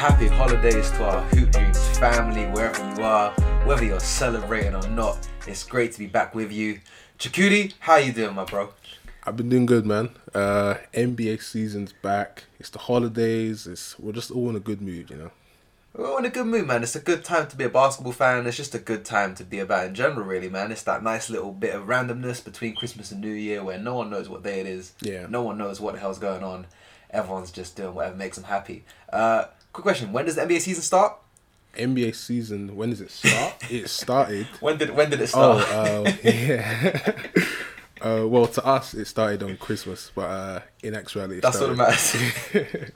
happy holidays to our Hoop Dreams family, wherever you are, whether you're celebrating or not. It's great to be back with you. Chakudi, how you doing, my bro? I've been doing good, man. Uh, NBA season's back. It's the holidays. It's we're just all in a good mood, you know. We're all in a good mood, man. It's a good time to be a basketball fan. It's just a good time to be about in general, really, man. It's that nice little bit of randomness between Christmas and New Year where no one knows what day it is. Yeah. No one knows what the hell's going on. Everyone's just doing whatever makes them happy. Uh, quick question: When does the NBA season start? NBA season. When does it start? it started. When did when did it Oh, start? uh, yeah. uh, well, to us, it started on Christmas, but uh, in actuality, it That's what started, matters.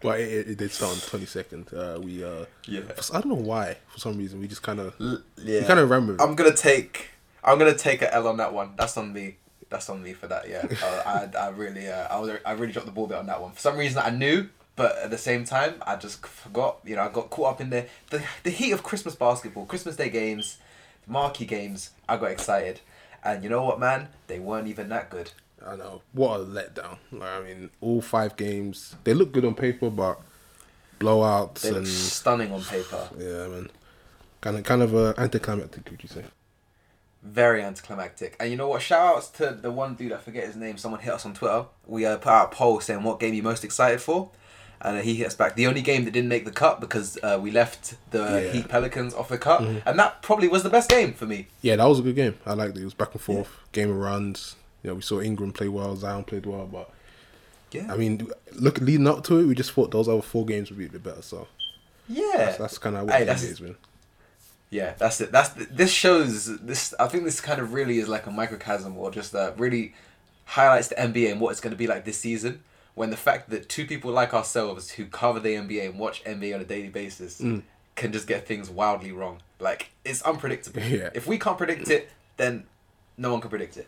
but it, it, did start on twenty second. Uh, we uh, yeah. I don't know why. For some reason, we just kind of yeah. we kind of ran. I'm gonna take. I'm gonna take a L on that one. That's on me. That's on me for that. Yeah. uh, I I really uh, I was I really dropped the ball bit on that one. For some reason I knew, but at the same time I just forgot. You know I got caught up in the the, the heat of Christmas basketball, Christmas Day games, marquee games. I got excited, and you know what, man? They weren't even that good. I know what a letdown. Like, I mean, all five games they look good on paper, but blowouts They look and stunning on paper. yeah, man, kind of kind of uh, anticlimactic. Would you say? Very anticlimactic. And you know what? Shout outs to the one dude, I forget his name, someone hit us on Twitter. We uh, put out a poll saying what game you most excited for. And he hit us back. The only game that didn't make the cut because uh, we left the Yeah. Heat Pelicans off the cut. And that probably was the best game for me. Yeah, that was a good game. I liked it. It was back and forth, game of runs. You know, we saw Ingram play well, Zion played well, but Yeah. I mean, look leading up to it, we just thought those other four games would be a bit better. So yeah. that's, that's kind of what Hey, the NBA has been. Yeah, that's it. That's this shows this. I think this kind of really is like a microcosm, or just uh, really highlights the NBA and what it's going to be like this season. When the fact that two people like ourselves who cover the NBA and watch NBA on a daily basis can just get things wildly wrong. Like it's unpredictable. Yeah. If we can't predict it, then no one can predict it.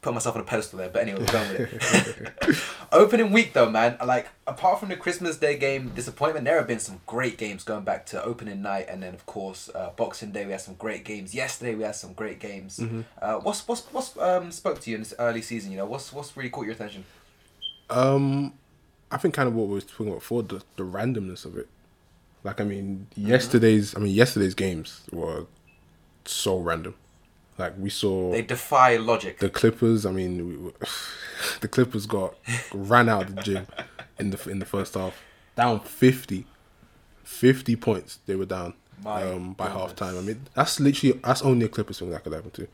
Put myself on a pedestal there, but anyway, we're going with it. Opening week though, man. Like apart from the Christmas Day game disappointment, there have been some great games going back to opening night, and then of course uh, Boxing Day. We had some great games. Yesterday we had some great games. Uh, what's what's what's um spoke to you in this early season? You know, what's what's really caught your attention? Um, I think kind of what we were talking about before the the randomness of it. Like I mean, yesterday's I mean yesterday's games were so random. Like we saw They defy logic. the Clippers. I mean, we, were- the Clippers got ran out of the gym in the in the first half, down 50, 50 points. They were down um, by half time. I mean, that's literally that's only a Clippers thing that could happen to.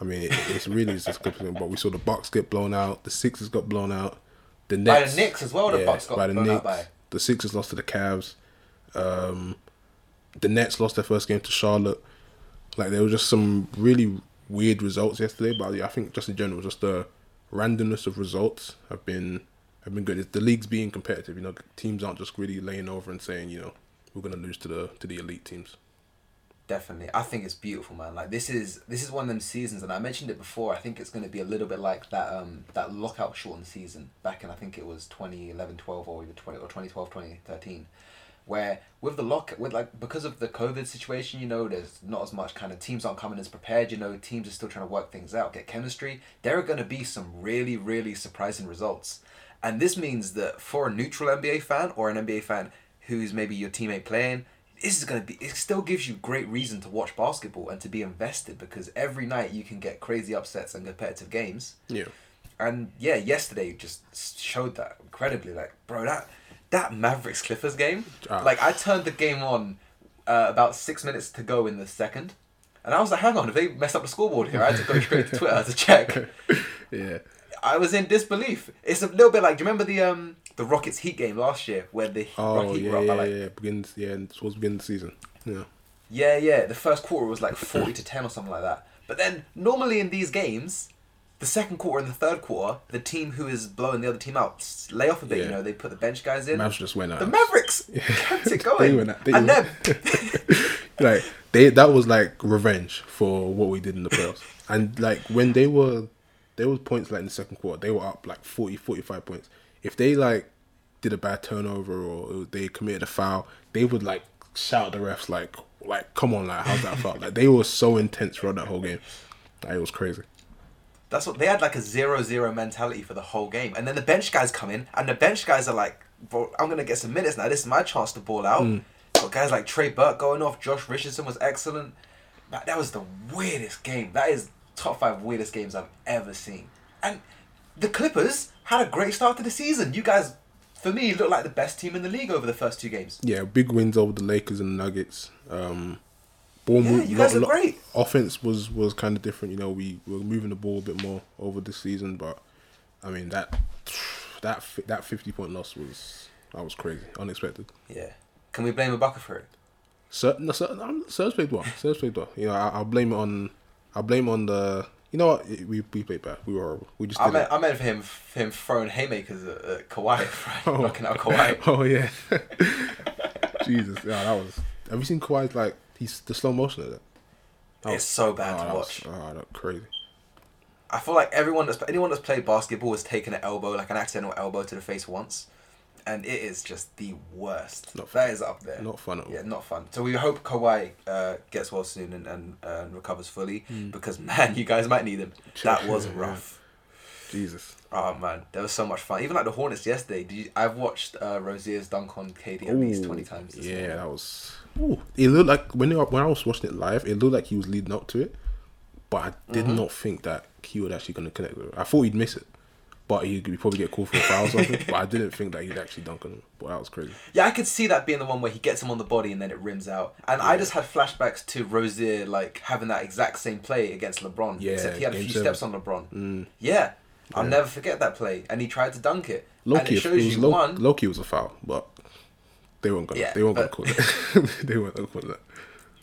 I mean, it, it's really just a Clippers thing. But we saw the Bucks get blown out. The Sixers got blown out. The By the Knicks as well, the Bucks got by the blown out Knicks. by. The Sixers lost to the Cavs. Um, the Nets lost their first game to Charlotte. Like there was just some really weird results yesterday, but yeah, I think just in general, just the randomness of results have been have been good. It's, the league's being competitive. You know, teams aren't just really laying over and saying, you know, we're gonna lose to the to the elite teams. Definitely. I think it's beautiful, man. Like this is this is one of them seasons and I mentioned it before, I think it's gonna be a little bit like that um that lockout shortened season back in I think it was 2011 12 or even 20 or 2012 2013 where with the lock with like because of the COVID situation, you know, there's not as much kind of teams aren't coming as prepared, you know, teams are still trying to work things out, get chemistry. There are gonna be some really, really surprising results. And this means that for a neutral NBA fan or an NBA fan who's maybe your teammate playing, this is going to be it still gives you great reason to watch basketball and to be invested because every night you can get crazy upsets and competitive games. Yeah, and yeah yesterday just showed that incredibly like bro that that mavericks clippers game Ah. like i turned the game on uh, about six minutes to go in the second. And i was like hang on have they messed up the scoreboard here? I had to go straight to twitter to check. Yeah, i was in disbelief. It's a little bit like do you remember the um the rockets heat game last year where the oh Rock- Heat yeah, were up yeah, by like yeah, begins yeah, towards the beginning of the season. Yeah, Yeah, yeah. The first quarter was like forty to ten or something like that. But then normally in these games, the second quarter and the third quarter, the team who is blowing the other team out lay off a bit. You know, they put the bench guys in. Just went out. the Mavericks kept it They going, went out- they and went- then like they that was like revenge for what we did in the playoffs. And like when they were there was points like in the second quarter, they were up like 40, 45 points. If they like did a bad turnover or they committed a foul, they would like shout the refs like like come on like how's that foul? like they were so intense throughout that whole game. Like, it was crazy. That's what they had like a zero zero mentality for the whole game, and then the bench guys come in, and the bench guys are like bro, I'm gonna get some minutes now. This is my chance to ball out. Mm. Got guys like Trey Burke going off. Josh Richardson was excellent. Man, that was the weirdest game. That is top five weirdest games I've ever seen. And the Clippers had a great start to the season. You guys, for me, look like the best team in the league over the first two games. Yeah, big wins over the Lakers and the Nuggets. Um, ball Yeah, move- you guys lo- look lo- great. Offense was was kind of different. You know, we were moving the ball a bit more over this season, but I mean that that that fifty point loss was that was crazy, unexpected. Yeah. Can we blame Ibaka for it? Certain, certain, um, Spurs played well. Spurs played well. You know, I, I'll blame it on, I'll blame it on the. You know what? We we played bad. We were horrible. We just I meant, it. I meant for him, him throwing haymakers at, at Kawhi, right? Oh. knocking out Kawhi. Oh yeah. Jesus, yeah, that was. Have you seen Kawhi's like he's the slow motion of that? That It's so bad oh, to watch. Was, oh, that crazy. I feel like everyone that's anyone that's played basketball has taken an elbow, like an accidental elbow to the face once, and it is just the worst. Not that is up there. Not fun at all. Yeah, not fun. So we hope Kawhi uh, gets well soon and and, uh, and recovers fully Hmm. because man, you guys might need him. That was rough. Jesus. Oh man, there was so much fun. Even like the Hornets yesterday. Did you, I've watched uh, Rozier's dunk on KD at least twenty times. this Yeah, morning. that was. Ooh, it looked like when I- when I was watching it live, it looked like he was leading up to it, but I did Mm-hmm. not think that he would actually going to connect with it. I thought he'd miss it, but he'd, probably get called for a foul or something. but I didn't think that he'd actually dunk on him. But that was crazy. Yeah, I could see that being the one where he gets him on the body and then it rims out. And I just had flashbacks to Rozier like having that exact same play against LeBron. Yeah, except he had a few seven. steps on LeBron. Mm. Yeah, I'll Yeah. never forget that play. And he tried to dunk it. Loki, it it, shows was you low, one. Loki was a foul, but they weren't gonna. Yeah, they weren't but- gonna call it. they weren't gonna call that.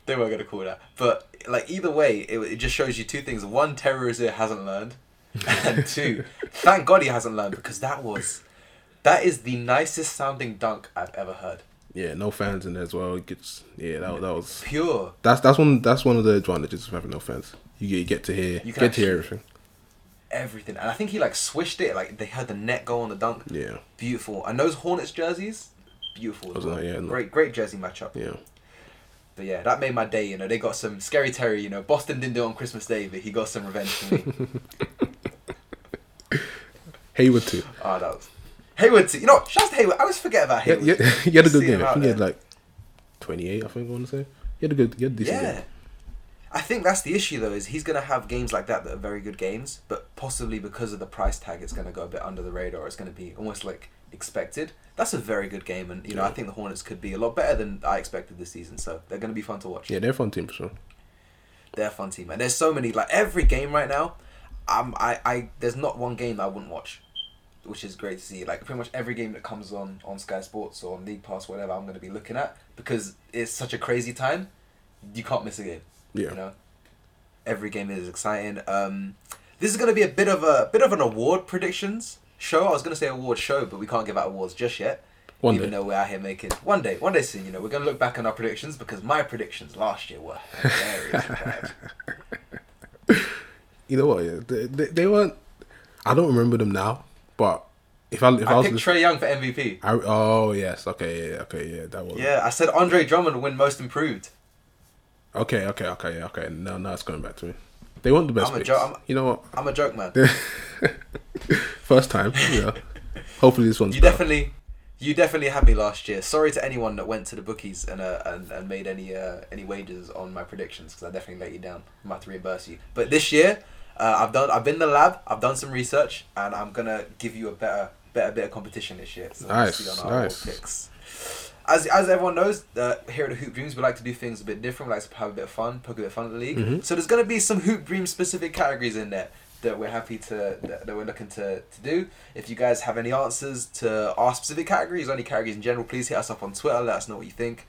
They weren't gonna call that, but like either way, it, it just shows you two things: one, Terry Rozier hasn't learned, and two, thank God he hasn't learned because that was, that is the nicest sounding dunk I've ever heard. Yeah, no fans in there as well. It gets yeah, that, that was Pure. that's that's one that's one of the advantages of having no fans. You get, you get to hear You get to hear everything. everything. And I think he like swished it, like they had the net go on the dunk. Yeah, Beautiful. And those Hornets jerseys, beautiful. as well. are- yeah, no. Great, great jersey matchup. yeah. But yeah, that made my day. You know, they got some scary Terry. You know, Boston didn't do it on Christmas Day, but he got some revenge for me. Hayward too. oh, that was Hayward. Too. You know, to Hayward. I always forget about Yeah, Hayward. yeah, he had a good game. I think he had like twenty eight. I think I want to say he had a good, he had a decent Yeah. game. I think that's the issue though, is he's gonna have games like that that are very good games, but possibly because of the price tag, it's gonna go a bit under the radar. It's gonna be almost like expected. That's a very good game, and you know I think the Hornets could be a lot better than I expected this season. So they're gonna be fun to watch. Yeah, they're a fun team for sure. They're a fun team, and there's so many like every game right now. Um, I, I there's not one game I wouldn't watch, which is great to see. Like pretty much every game that comes on on Sky Sports or on League Pass, whatever, I'm gonna be looking at because it's such a crazy time. You can't miss a game. Yeah, You know, every game is exciting. Um, this is going to be a bit of a bit of an award predictions show. I was going to say award show, but we can't give out awards just yet. One even day. though we're out here making one day, one day soon. You know, we're going to look back on our predictions because my predictions last year were very you know what? Yeah, they, they, they weren't. I don't remember them now, but if I if I, I was picked lis- Trae Young for MVP. I, oh yes, okay, yeah, okay, yeah, that was Yeah, I said Andre Drummond win Most Improved. Okay, okay, okay, yeah, okay. Now, now it's coming back to me. They weren't the best I'm a picks. jo- I'm- you know what? I'm a joke man. First time, yeah. Hopefully this one's You better. definitely, you definitely had me last year. Sorry to anyone that went to the bookies and uh, and, and made any uh, any wagers on my predictions because I definitely let you down. I'm about to reimburse you. But this year, uh, I've done. I've been in the lab. I've done some research, and I'm gonna give you a better better bit of competition this year. So Nice, nice. picks. As, as everyone knows, uh, here at the Hoop Dreams, we like to do things a bit different. We like to have a bit of fun, poke a bit of fun at the league. Mhm. So there's going to be some Hoop Dreams specific categories in there that we're happy to that, that we're looking to, to do. If you guys have any answers to our specific categories or any categories in general, please hit us up on Twitter. Let us know what you think.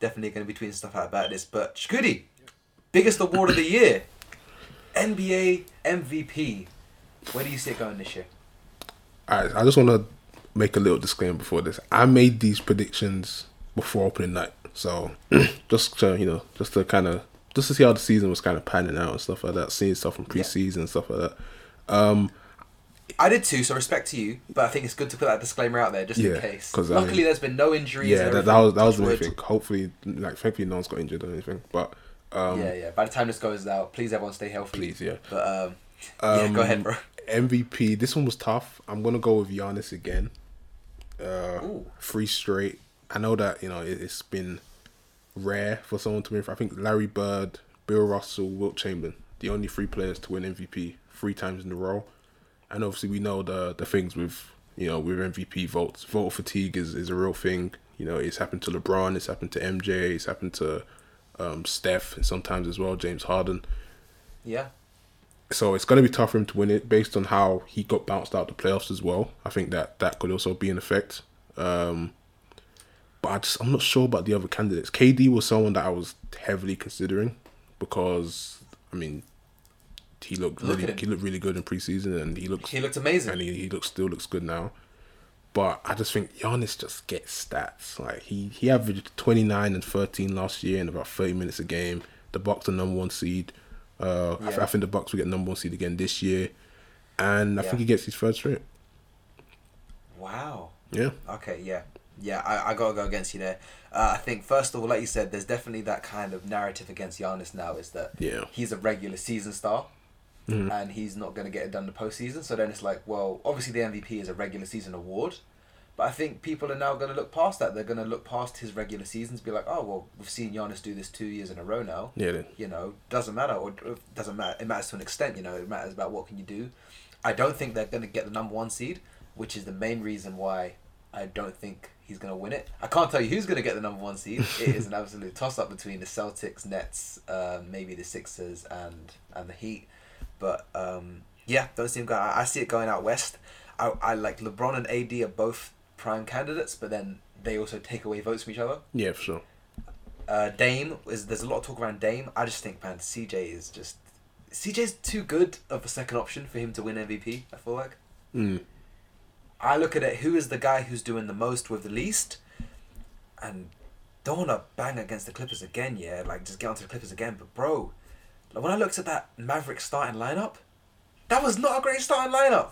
Definitely going to be tweeting stuff out about this. But Shkudi, biggest award of the year, NBA MVP. Where do you see it going this year? Alright, I just want to make a little disclaimer before this. I made these predictions before opening night, so just to you know, just to kind of just to see how the season was kind of panning out and stuff like that, seeing stuff from preseason and stuff like that. Um, I did too, so respect to you. But I think it's good to put that disclaimer out there just Yeah, in case. 'cause, I Luckily, mean- there's been no injuries. yeah, that, that was that was the main thing. Hopefully, like thankfully, no one's got injured or anything. But um, yeah, yeah. By the time this goes out, please everyone stay healthy. please, yeah. But um, yeah, Um, go ahead, bro. MVP. This one was tough. I'm gonna go with Giannis again. Uh, Ooh. three straight. I know that you know it, it's been rare for someone to win. I think Larry Bird, Bill Russell, Wilt Chamberlain, the only three players to win MVP three times in a row. And obviously, we know the the things with you know with MVP votes. Vote fatigue is, is a real thing. You know, it's happened to LeBron, it's happened to MJ, it's happened to um, Steph, and sometimes as well James Harden. Yeah. So it's going to be tough for him to win it based on how he got bounced out the playoffs as well. I think that that could also be an effect. Um, but I just I'm not sure about the other candidates. KD was someone that I was heavily considering because I mean he looked Look really he looked really good in preseason and he looked He looked amazing. and he, he looks still looks good now. But I just think Giannis just gets stats. Like he he averaged twenty nine and thirteen last year in about thirty minutes a game. The Bucks are number one seed. Uh, I, th- I think the Bucks will get number one seed again this year, and I Yeah. think he gets his third straight. Wow. Yeah, Okay, yeah. Yeah, I, I gotta go against you there. Uh, I think, first of all, like you said, there's definitely that kind of narrative against Giannis now is that Yeah. he's a regular season star Mhm. and he's not going to get it done the postseason. So then it's like, well, obviously the MVP is a regular season award. But I think people are now going to look past that. They're going to look past his regular seasons, be like, oh, well, we've seen Giannis do this two years in a row now. yeah. Then. You know, doesn't matter, or or doesn't matter. It matters to an extent. You know, it matters about what can you do. I don't think they're going to get the number one seed, which is the main reason why I don't think he's going to win it. I can't tell you who's going to get the number one seed. it is an absolute toss up between the Celtics, Nets, uh, maybe the Sixers, and and the Heat. But um, yeah, don't see going. I, I see it going out west. I, I like LeBron and AD are both prime candidates, but then they also take away votes from each other. Yeah, for sure. Uh, Dame is there's a lot of talk around Dame. I just think man, CJ is just CJ's too good of a second option for him to win MVP. I feel like. Mm. I look at it. Who is the guy who's doing the most with the least? And don't want to bang against the Clippers again. Yeah, like just get onto the Clippers again. But bro, like, when I looked at that Maverick starting lineup, that was not a great starting lineup.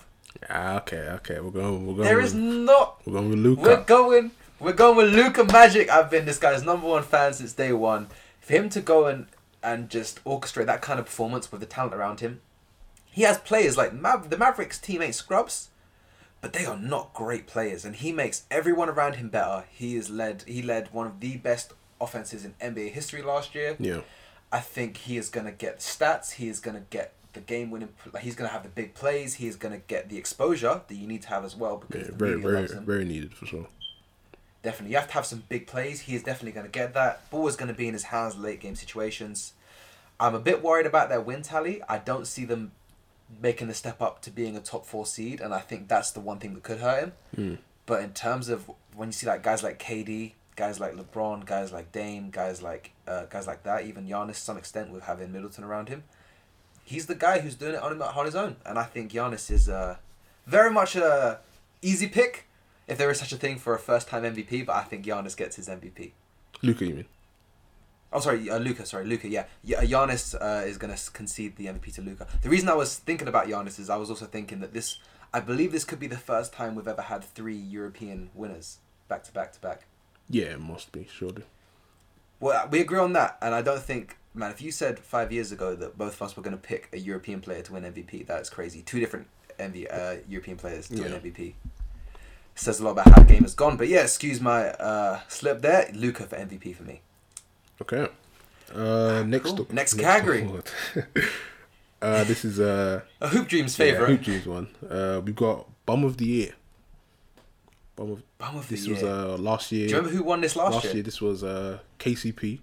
Ah, okay, okay. We're going. We're going. There with, is not We're going with Luka. We're going. We're going with Luka Magic. I've been this guy's number one fan since day one. For him to go and and just orchestrate that kind of performance with the talent around him, he has players like the Mavericks teammate scrubs, but they are not great players, and he makes everyone around him better. He is led. He led one of the best offenses in NBA history last year. Yeah. I think he is gonna get stats. He is gonna get the game winning. He's gonna have the big plays. He is gonna get the exposure that you need to have as well because Yeah. Very, very, very needed for sure. Definitely, you have to have some big plays. He is definitely going to get that. Ball is going to be in his hands late game situations. I'm a bit worried about their win tally. I don't see them making the step up to being a top four seed, and I think that's the one thing that could hurt him. Mm. But in terms of when you see like guys like KD, guys like LeBron, guys like Dame, guys like uh, guys like that, even Giannis to some extent with having Middleton around him, he's the guy who's doing it on him on his own, and I think Giannis is uh, very much a easy pick if there is such a thing for a first time MVP. But I think Giannis gets his MVP. Luka, you mean? Oh, sorry, uh, Luka. Sorry, Luka. Yeah, yeah. Giannis uh, is gonna concede the MVP to Luka. The reason I was thinking about Giannis is I was also thinking that this, I believe this could be the first time we've ever had three European winners back to back to back. Yeah, it must be surely. Well, we agree on that, and I don't think, man, if you said five years ago that both of us were going to pick a European player to win MVP, that's crazy. Two different MV, uh, European players to win MVP. Says a lot about how the game has gone, but yeah, excuse my uh, slip there. Luka for MVP for me. Okay. Uh, next. cool. up- Next category. uh, this is uh, A Hoop Dreams yeah, favorite. Hoop Dreams one. Uh, we've got Bum of the Year. Bum of Bum of the this was uh last year. Do you remember who won this last, last year? year this was uh KCP,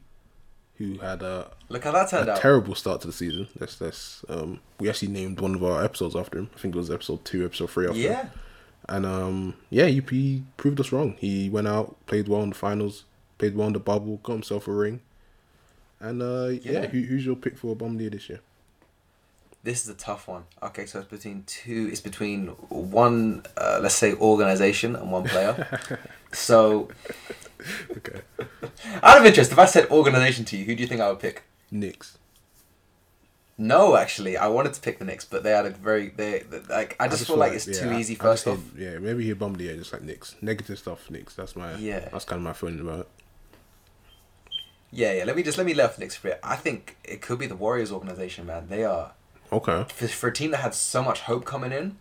who had a, Look how that turned out. terrible start to the season. That's that's um we actually named one of our episodes after him. I think it was episode two, episode three after him. yeah. And um, yeah, he, proved us wrong. He went out, played well in the finals, played well in the bubble, got himself a ring. And uh, yeah, Yeah. who, who's your pick for Bum of the Year this year? This is a tough one. Okay, so it's between two. It's between one, uh, let's say, organization and one player. so, Okay, out of interest, if I said organization to you, who do you think I would pick? Knicks. No, actually, I wanted to pick the Knicks, but they had a very they, they like. I just, feel like, it's too yeah, easy. I- I First just off, hate- yeah, maybe he Bum of the Year, just like Knicks. Negative stuff, Knicks. That's my Yeah. That's kind of my feeling about it. yeah, yeah. Let me just let me left Knicks for it. I think it could be the Warriors organization, man. They are Okay. for, for a team that had so much hope coming in,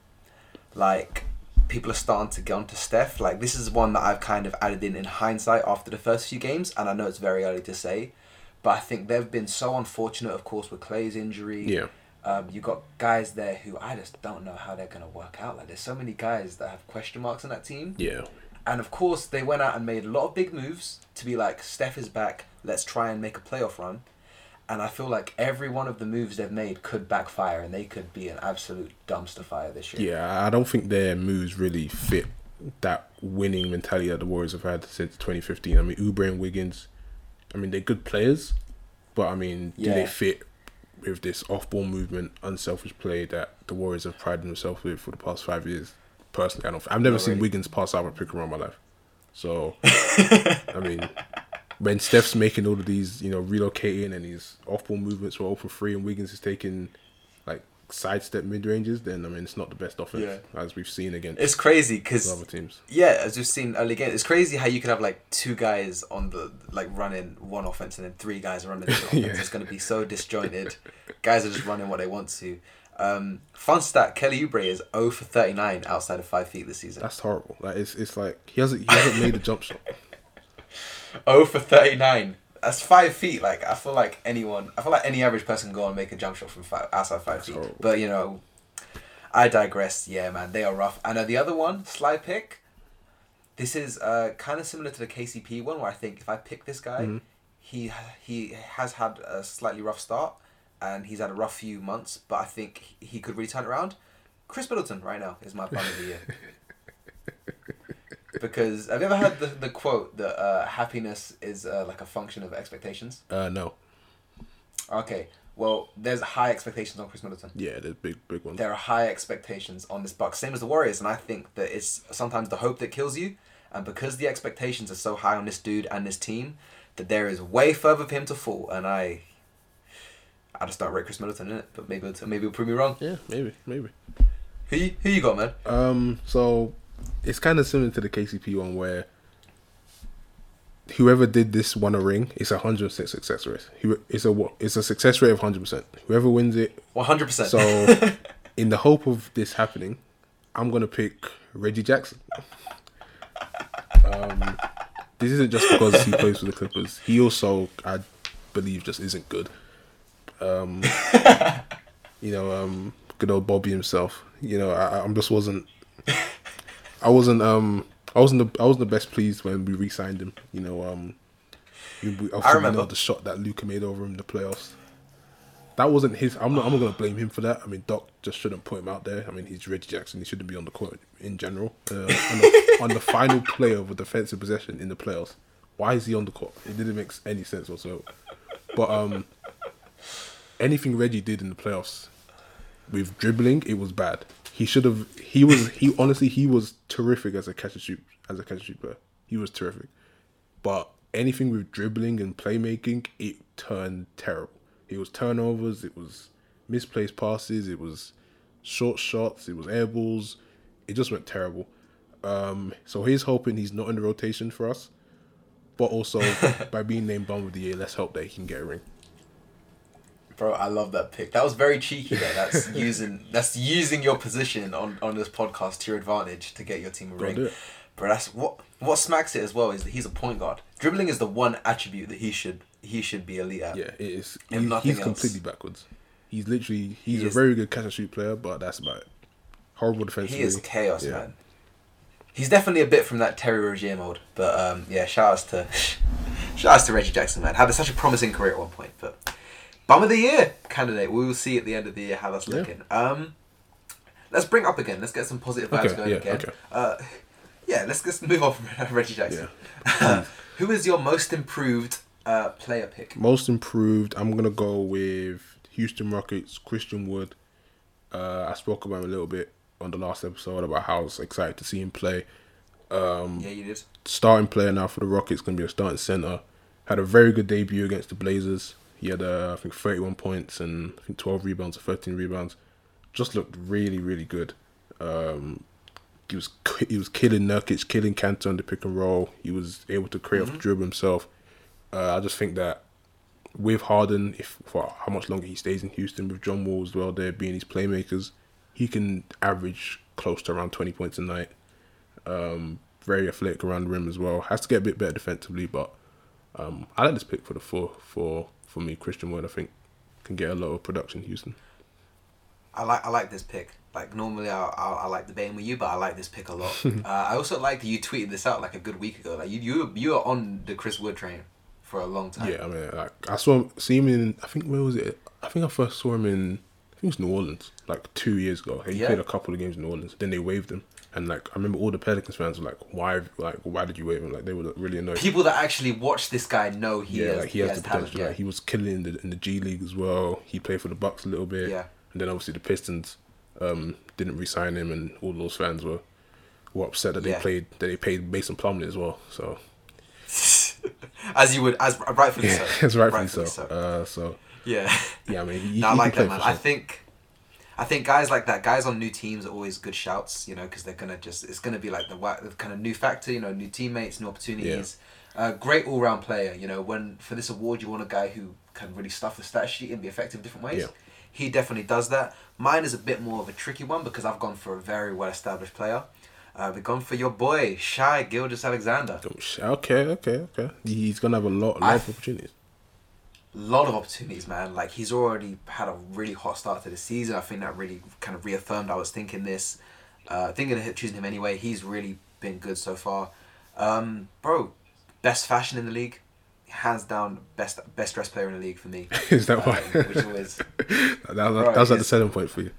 like people are starting to get onto Steph. Like this is one that I've kind of added in in hindsight after the first few games, and I know it's very early to say, but I think they've been so unfortunate, of course, with Clay's injury. Yeah. Um, you got guys there who I just don't know how they're gonna work out. Like there's so many guys that have question marks on that team. Yeah. And of course, they went out and made a lot of big moves to be like, Steph is back, let's try and make a playoff run. And I feel like every one of the moves they've made could backfire and they could be an absolute dumpster fire this year. Yeah, I don't think their moves really fit that winning mentality that the Warriors have had since 2015. I mean, Oubre and Wiggins, I mean, they're good players, but I mean, do Yeah. they fit with this off-ball movement, unselfish play that the Warriors have prided themselves with for the past five years? Personally, I don't. I've never Not seen really. Wiggins pass out a pick in my life. So, I mean, when Steph's making all of these, you know, relocating and these off-ball movements for open three, and Wiggins is taking like sidestep mid ranges, then I mean, it's not the best offense as we've seen against It's crazy because other teams. Yeah, as we've seen early games, it's crazy how you could have like two guys on the like running one offense and then three guys running the other offense. Yeah. It's going to be so disjointed. guys are just running what they want to. Um, fun stat: Kelly Oubre is 0 for 39 outside of five feet this season. That's horrible. Like it's it's like he hasn't he hasn't made a jump shot. 0 for 39. That's five feet. Like I feel like anyone, I feel like any average person can go and make a jump shot from five, outside five feet. But you know, I digress. Yeah, man, they are rough. And uh, the other one, sly pick. This is uh, kind of similar to the KCP one, where I think if I pick this guy, Mhm. he he has had a slightly rough start, and he's had a rough few months. But I think he could really turn it around. Khris Middleton right now is my bum of the year. Because have you ever heard the, the quote that uh, happiness is uh, like a function of expectations? Uh, no. Okay, well, there's high expectations on Khris Middleton. Yeah, there's big big ones. There are high expectations on this Bucks, same as the Warriors, and I think that it's sometimes the hope that kills you. And because the expectations are so high on this dude and this team, that there is way further for him to fall. And I, I just don't rate Khris Middleton in it, but maybe it'll, maybe it'll prove me wrong. Yeah, maybe maybe. Who you, who you got, man? Um, so it's kind of similar to the KCP one where whoever did this won a ring. It's a hundred percent success rate. It's a? It's a success rate of hundred percent. Whoever wins it. One hundred percent. So, in the hope of this happening, I'm gonna pick Reggie Jackson. Um, this isn't just because he plays for the Clippers. He also, I believe, just isn't good. Um, you know, um, good old Bobby himself. You know, I, I'm just wasn't. I wasn't. Um, I wasn't. The, I wasn't the best pleased when we re-signed him. You know, um, we, we, we remember. the shot that Luka made over him in the playoffs. That wasn't his. I'm not. I'm not gonna blame him for that. I mean, Doc just shouldn't put him out there. I mean, he's Reggie Jackson. He shouldn't be on the court in general. Uh, on, the, on the final play of a defensive possession in the playoffs, why is he on the court? It didn't make any sense whatsoever. But um, anything Reggie did in the playoffs with dribbling, it was bad. He should have. He was. He honestly, he was terrific as a catch and shoot as a catch and shoot player. He was terrific. But anything with dribbling and playmaking, it turned terrible. It was turnovers. It was misplaced passes. It was short shots. It was air balls. It just went terrible. Um, so he's hoping he's not in the rotation for us. But also by being named Bum of the Year, let's hope that he can get a ring. Bro, I love that pick. That was very cheeky there. That's using that's using your position on, on this podcast to your advantage to get your team a ring. But that's what what smacks it as well is that he's a point guard. Dribbling is the one attribute that he should he should be elite at. Yeah, it is. If He, nothing he's else. completely backwards. He's literally he's He a is- very good catch and shoot player, but that's about it. Horrible defense. He is chaos, Yeah. man. He's definitely a bit from that Terry Rozier mode, but um, yeah, shout outs to shout outs to Reggie Jackson, man. Had such a promising career at one point, but bum of the year candidate. We will see at the end of the year how that's Yeah. looking. Um, let's bring up again. Let's get some positive vibes Okay, going yeah, again. okay. Uh, yeah, let's just move on from Reggie Jackson. Yeah. Who is your most improved uh, player pick? Most improved, I'm gonna go with Houston Rockets, Christian Wood. Uh, I spoke about him a little bit on the last episode about how I was excited to see him play. Um, Yeah, you did. starting player now for the Rockets, gonna be a starting center. Had a very good debut against the Blazers. He had uh, I think 31 points and I think 12 rebounds or 13 rebounds. Just looked really really good. Um, he was he was killing Nurkic, killing Kanter on the pick and roll. He was able to create off the dribble himself. Uh, I just think that with Harden, if for how much longer he stays in Houston with John Wall as well, there being his playmakers, he can average close to around twenty points a night. Um, very athletic around the rim as well. Has to get a bit better defensively, but um, I like this pick for the four for for me. Christian Wood, I think, can get a lot of production Houston. I like I like this pick. Like normally I I, I like debating with you, but I like this pick a lot. uh, I also like that you tweeted this out like a good week ago. Like you you you are on the Chris Wood train for a long time. Yeah, I mean, like I saw him, see him in. I think where was it? I think I first saw him in. I think it was New Orleans, like two years ago. He Yeah. played a couple of games in New Orleans. Then they waived him, and like I remember all the Pelicans fans were like, "Why? Like, why did you waive him?" Like they were really annoyed. People that actually watch this guy know he yeah, has, like he, has, the talent. potential. Yeah. Like, he was killing in the in the G League as well. He played for the Bucks a little bit. Yeah. And then obviously the Pistons um, didn't re-sign him, and all those fans were were upset that Yeah. they played that they paid Mason Plumlee as well. So as you would, as rightfully yeah, so. it's rightfully, so. Uh, so yeah. yeah, I mean, you, no, I like that man. I think, I think guys like that, guys on new teams are always good shouts. You know, because they're gonna just it's gonna be like the, the kind of new factor. You know, new teammates, new opportunities. Uh, great all round player. You know, when for this award you want a guy who can really stuff the stat sheet and be effective in different ways. Yeah. He definitely does that. Mine is a bit more of a tricky one because I've gone for a very well established player. Uh, we've gone for your boy Shai Gilgeous-Alexander. Okay, okay, okay. He's gonna have a lot, lot I- of opportunities. Lot of opportunities, man. Like he's already had a really hot start to the season. I think that really kind of reaffirmed I was thinking this, uh, thinking of choosing him anyway. He's really been good so far, um, bro. Best fashion in the league, hands down. Best best dressed player in the league for me. Is that Um, why? which was that, that, Right, that was like the selling point for you.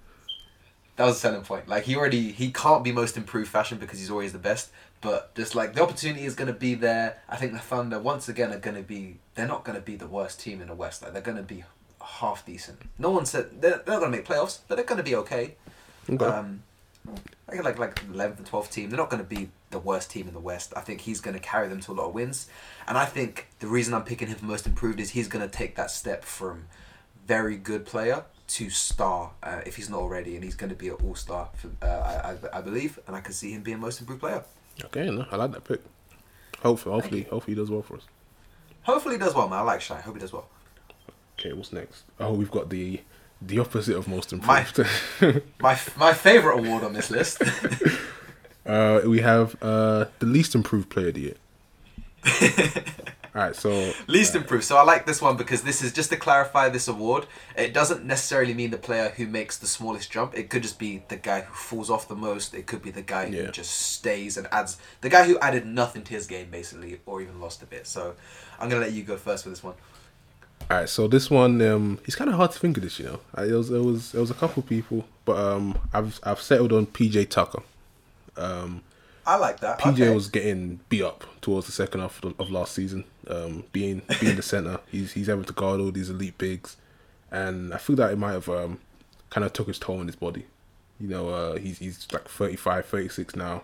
That was a selling point. Like he already he can't be most improved fashion because he's always the best. But just like the opportunity is gonna be there. I think the Thunder once again are gonna be. They're not gonna be the worst team in the West. Like they're gonna be half decent. No one said they're, they're not gonna make playoffs, but they're gonna be okay. Okay. Um, like like like eleventh and twelfth team, they're not going to be the worst team in the West. I think he's going to carry them to a lot of wins, and I think the reason I'm picking him for most improved is he's going to take that step from very good player to star uh, if he's not already, and he's going to be an all star. Uh, I, I I believe, and I can see him being most improved player. okay, no, I like that pick. Hopefully, hopefully, hopefully he does well for us. Hopefully, he does well, man. I like Shai. Hope he does well. Okay, what's next? Oh, we've got the the opposite of most My- improved. My my favorite award on this list. uh, we have uh the least improved player of the year. All right, so Least improved. So I like this one because this is just to clarify this award. It doesn't necessarily mean the player who makes the smallest jump. It could just be the guy who falls off the most. It could be the guy who Yeah. just stays and adds the guy who added nothing to his game basically, or even lost a bit. So I'm gonna let you go first for this one. All right, so this one, um, it's kind of hard to think of this, you know. It was, it was, it was a couple people, but um, I've, I've settled on PJ Tucker. Um, I like that. PJ okay. was getting beat up towards the second half of, last season. Um, being being the center, he's he's having to guard all these elite bigs, and I feel that it might have um, kind of took his toll on his body. You know, uh, he's he's like 35, 36 now.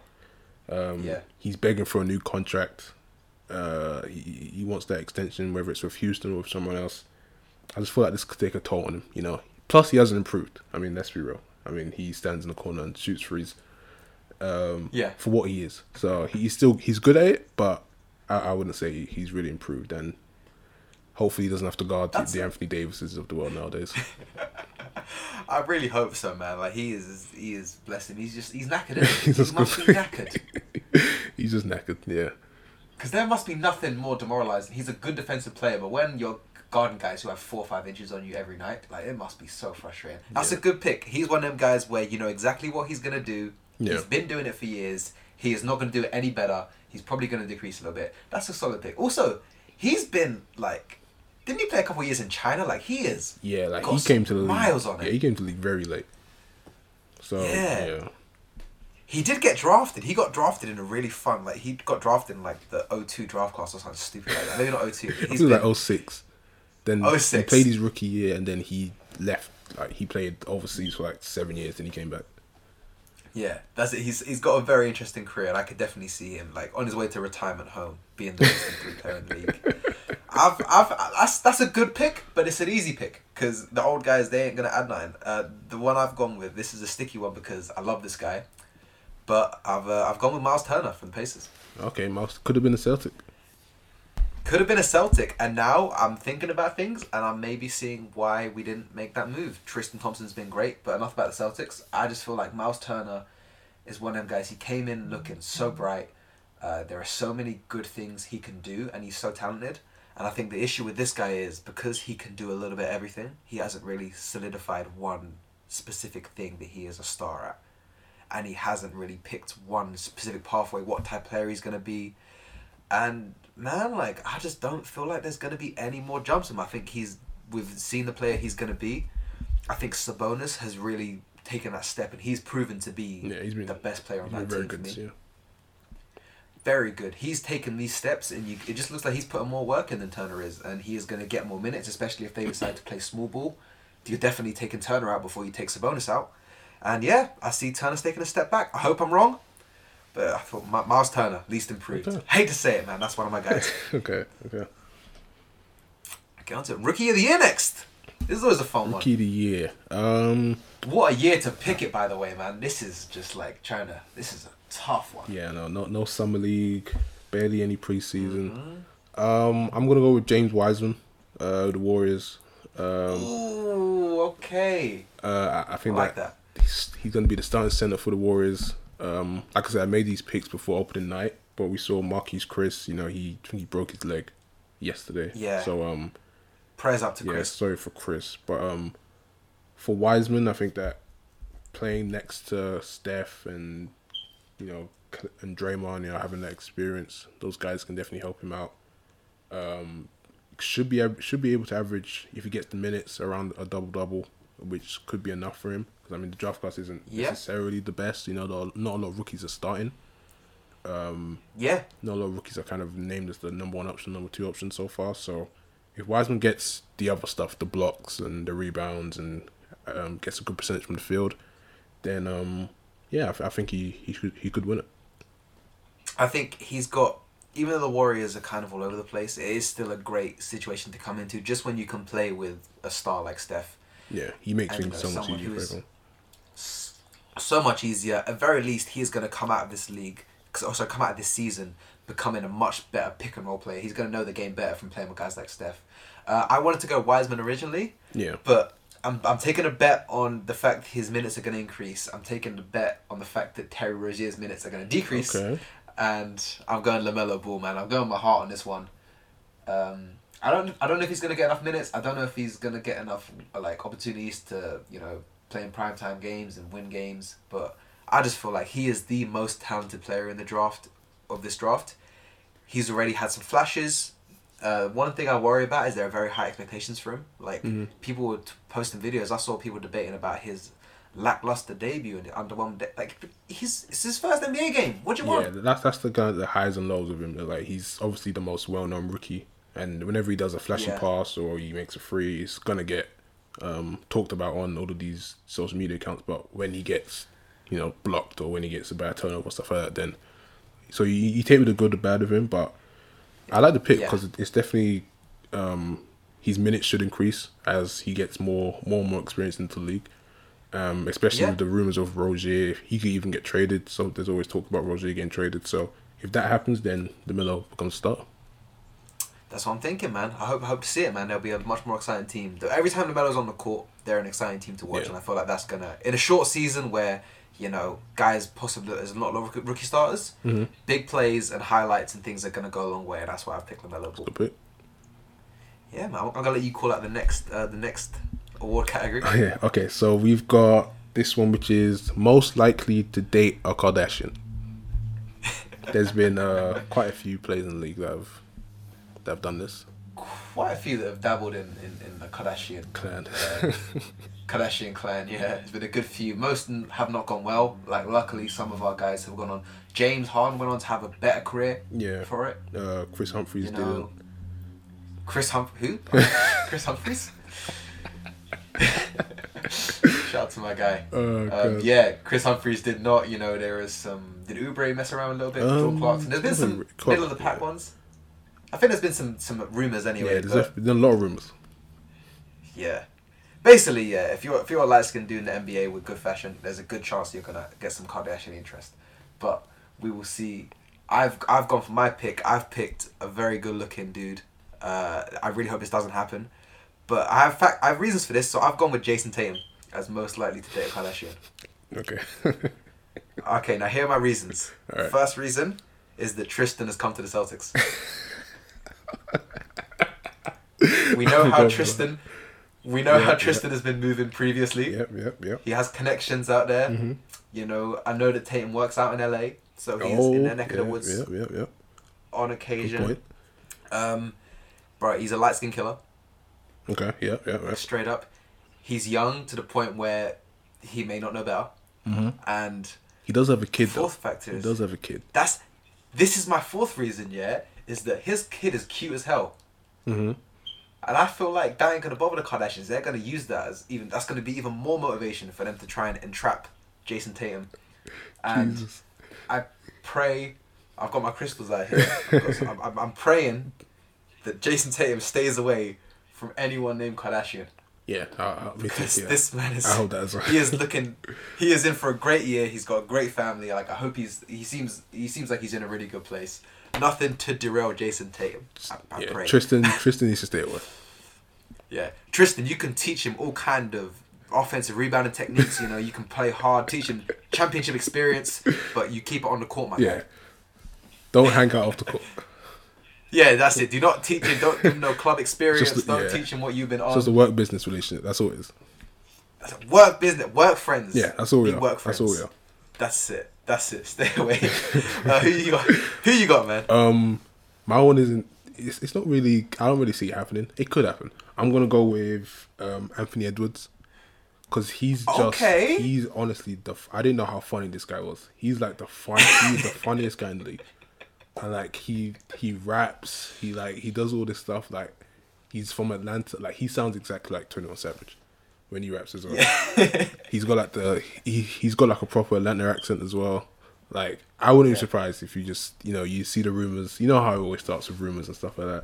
Um, Yeah. He's begging for a new contract. Uh, he, he wants that extension, whether it's with Houston or with someone else. I just feel like this could take a toll on him. You know. Plus, he hasn't improved. I mean, let's be real. I mean, he stands in the corner and shoots threes um, Yeah. for what he is. So he's still he's good at it, but I, I wouldn't say he's really improved. And hopefully he doesn't have to guard the, That's- the Anthony Davises of the world nowadays. I really hope so, man. Like he is, he is blessed him. He's just he's knackered. He's he just must be knackered. he's just knackered. Yeah, Because there must be nothing more demoralizing. He's a good defensive player, but when you're guarding guys who have four or five inches on you every night, like it must be so frustrating. That's Yeah. a good pick. He's one of them guys where you know exactly what he's gonna do. Yeah. He's been doing it for years. He is not gonna do it any better. He's probably gonna decrease a little bit. That's a solid pick. Also, he's been like, didn't he play a couple of years in China? Like he is. yeah. Like he came to the league. miles on Yeah, it. he came to the league very late. So Yeah. yeah, He did get drafted. He got drafted in a really fun like he got drafted in like the 02 draft class or something stupid like that. Maybe not 02. I He's been, like 06. Then he played his rookie year, and then he left. Like he played overseas for like seven years, then he came back. Yeah, that's it. He's he's got a very interesting career, and I could definitely see him like on his way to retirement home, being the best three player in the league. I've I've that's that's a good pick, but it's an easy pick because the old guys they ain't gonna add nine. Uh, the one I've gone with this is a sticky one because I love this guy, but I've uh, I've gone with Miles Turner from the Pacers. Okay, Miles could have been a Celtic. Could have been a Celtic, and now I'm thinking about things, and I'm maybe seeing why we didn't make that move. Tristan Thompson's been great, but enough about the Celtics. I just feel like Miles Turner is one of them guys. He came in looking so bright. Uh, there are so many good things he can do, and he's so talented. And I think the issue with this guy is because he can do a little bit of everything, he hasn't really solidified one specific thing that he is a star at. And he hasn't really picked one specific pathway, what type of player he's going to be. And man, like, I just don't feel like there's going to be any more jumps him. I think he's, we've seen the player he's going to be. I think Sabonis has really taken that step and he's proven to be Yeah, been the best player on that team good for me year. very good. He's taken these steps, and you, it just looks like he's putting more work in than Turner is, and he is going to get more minutes, especially if they decide to play small ball. You're definitely taking Turner out before you take Sabonis out, and yeah, I see Turner's taking a step back. I hope I'm wrong, but I thought Mi- Miles Turner least improved. Okay. Hate to say it, man. That's one of my guys. okay, okay. Get on to rookie of the year next. This is always a fun one. Rookie of the year. Um. What a year to pick it, by the way, man. This is just like trying to. This is a tough one. yeah, no, no, no summer league, barely any preseason. Mm-hmm. Um, I'm gonna go with James Wiseman, uh, the Warriors. Um, Ooh, okay. uh, I, I I think like that that. he's, he's gonna be the starting center for the Warriors. Um, like I said, I made these picks before opening night, but we saw Marquese Chriss. You know, he he broke his leg yesterday. Yeah. So um, Prayers up to yeah, Chriss. sorry for Chriss, but um, for Wiseman, I think that playing next to Steph and you know and Draymond, you know, having that experience, those guys can definitely help him out. Um, should be should be able to average if he gets the minutes around a double double, which could be enough for him. Because I mean, the draft class isn't Yeah. necessarily the best. You know, the- not a lot of rookies are starting. Yeah, Not a lot of rookies are kind of named as the number one option, number two option so far. So if Wiseman gets the other stuff, the blocks and the rebounds, and um, gets a good percentage from the field, then um, yeah, I, th- I think he he could he could win it. I think he's got. Even though the Warriors are kind of all over the place, it is still a great situation to come into. Just when you can play with a star like Steph, Yeah, he makes And, you things know, so much easier for everyone. so much easier. At very least, he is going to come out of this league, also come out of this season becoming a much better pick and roll player. He's going to know the game better from playing with guys like Steph. Uh, I wanted to go Wiseman originally, Yeah, but I'm, I'm taking a bet on the fact his minutes are going to increase. I'm taking a bet on the fact that Terry Rozier's minutes are going to decrease. okay. And I'm going LaMelo Ball, man. I'm going my heart on this one. Um, I don't I don't know if he's going to get enough minutes. I don't know if he's going to get enough like opportunities to you know play in primetime games and win games. But I just feel like he is the most talented player in the draft of this draft. He's already had some flashes. Uh, one thing I worry about is there are very high expectations for him. Like Mhm. people were posting videos. I saw people debating about his lackluster debut and the underwhelming. De- like he's it's his first NBA game. What do you want? Yeah, that's that's the kind of the highs and lows of him. Like he's obviously the most well known rookie, and whenever he does a flashy Yeah. pass or he makes a free, it's gonna get um, talked about on all of these social media accounts. But when he gets, you know, blocked or when he gets a bad turnover or stuff like that, then so you, you take with the good, the bad of him. But I like the pick Yeah. because it's definitely um, his minutes should increase as he gets more more and more experience into the league. Um, especially Yeah. with the rumors of Rozier, he could even get traded. So there's always talk about Rozier getting traded. So if that happens, then the Miller becomes star. That's what I'm thinking, man. I hope I hope to see it, man. They'll be a much more exciting team. Every time LaMelo's on the court, they're an exciting team to watch, Yeah. and I feel like that's gonna in a short season where you know guys possibly there's not a lot of rookie- starters, Mm-hmm. big plays and highlights and things are gonna go a long way. And that's why I've picked LaMelo Ball. Yeah, man. I'm, I'm gonna let you call out the next uh, the next award category. Oh, yeah. Okay. So we've got this one, which is most likely to date a Kardashian. There's been uh, quite a few players in the league that have that have done this. Quite a few that have dabbled in in, in the Kardashian Clan. uh, Kardashian clan. Yeah, it's been a good few. Most have not gone well. Like luckily, some of our guys have gone on. James Harden went on to have a better career yeah. for it. Uh, Kris Humphries You didn't. Kris Hump who? Kris Humphries. Shout out to my guy. Oh, Um, yeah, Kris Humphries did not. You know, there was some. Did Oubre mess around a little bit? Um, Jordan Clarkson. There's been some Clark- middle of the pack ones. I think there's been some some rumors anyway. yeah, there's but- a, there's a lot of rumors. yeah. Basically, yeah. If you're if you're a light skin dude in the NBA with good fashion, there's a good chance you're gonna get some Kardashian interest. But we will see. I've I've gone for my pick. I've picked a very good looking dude. Uh, I really hope this doesn't happen. But I have fact I have reasons for this, so I've gone with Jayson Tatum as most likely to date a Kardashian. Okay. Okay, now here are my reasons. Alright. First reason is that Tristan has come to the Celtics. we know how. Tristan. We know Yeah, how yeah. Tristan has been moving previously. Yep, yep, yep. He has connections out there. Mhm. You know, I know that Tatum works out in LA, so he's oh, in their neck yeah, of the woods Yep, yep, yep. on occasion. Um, bro, he's a light skin killer. Okay, Yeah. yep, yep. Straight up, he's young to the point where he may not know better. Mhm. And He does have a kid, though. fourth factor He does have a kid. that's this is my fourth reason. Yeah, is that his kid is cute as hell. hmm And I feel like that ain't gonna bother the Kardashians. They're gonna use that as even that's gonna be even more motivation for them to try and entrap Jayson Tatum. And Jesus. I pray, I've got my crystals out here. I'm, I'm, I'm praying that Jayson Tatum stays away from anyone named Kardashian. Yeah, I, I, me too, Because yeah. this man is I hope that as well. he is looking he is in for a great year. He's got a great family. Like I hope he's he seems he seems like he's in a really good place. Nothing to derail Jayson Tatum. I, I yeah, pray. Tristan, Tristan needs to stay away. Yeah, Tristan, you can teach him all kind of offensive rebounding techniques. You know, you can play hard, teach him championship experience, but you keep it on the court, my Yeah. guy. Don't hang out off the court. Yeah, that's it. Do not teach him. Don't give him no club experience. The- don't yeah. teach him what you've been It's on. just a work business relationship. That's all it is. work business, work friends. Yeah, that's all we Be are. Work That's all we are. That's it. That's it. Stay away. uh, who you got? Who you got, man? Um, my one isn't. It's, it's not really. I don't really see it happening. It could happen. I'm gonna go with um, Anthony Edwards because he's just. Okay. He's honestly the. I didn't know how funny this guy was. He's like the fun. he's the funniest guy in the league. And like he he raps. He like he does all this stuff. Like he's from Atlanta. Like he sounds exactly like Twenty One Savage when he raps as well. he's got like the he he's got like a proper Atlanta accent as well. Like I wouldn't be surprised if you just you know you see the rumors. You know how it always starts with rumors and stuff like that,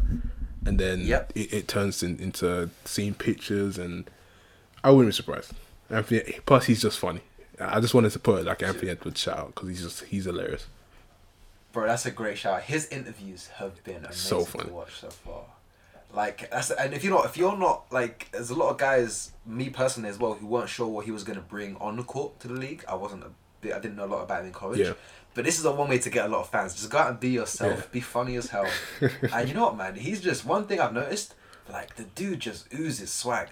and then Yep. it, it turns in, into seeing pictures and I wouldn't be surprised. Anthony, plus he's just funny. I just wanted to put like Anthony Edwards shout out because he's just he's hilarious. Bro, that's a great shout. His interviews have been amazing So funny. to watch so far. Like that's and if you're not if you're not like there's a lot of guys, me personally as well, who weren't sure what he was gonna bring on the court to the league. I wasn't a bit I didn't know a lot about him in college. Yeah. But this is a one way to get a lot of fans. Just go out and be yourself, Yeah. be funny as hell. and you know what man, he's just one thing I've noticed, like the dude just oozes swag.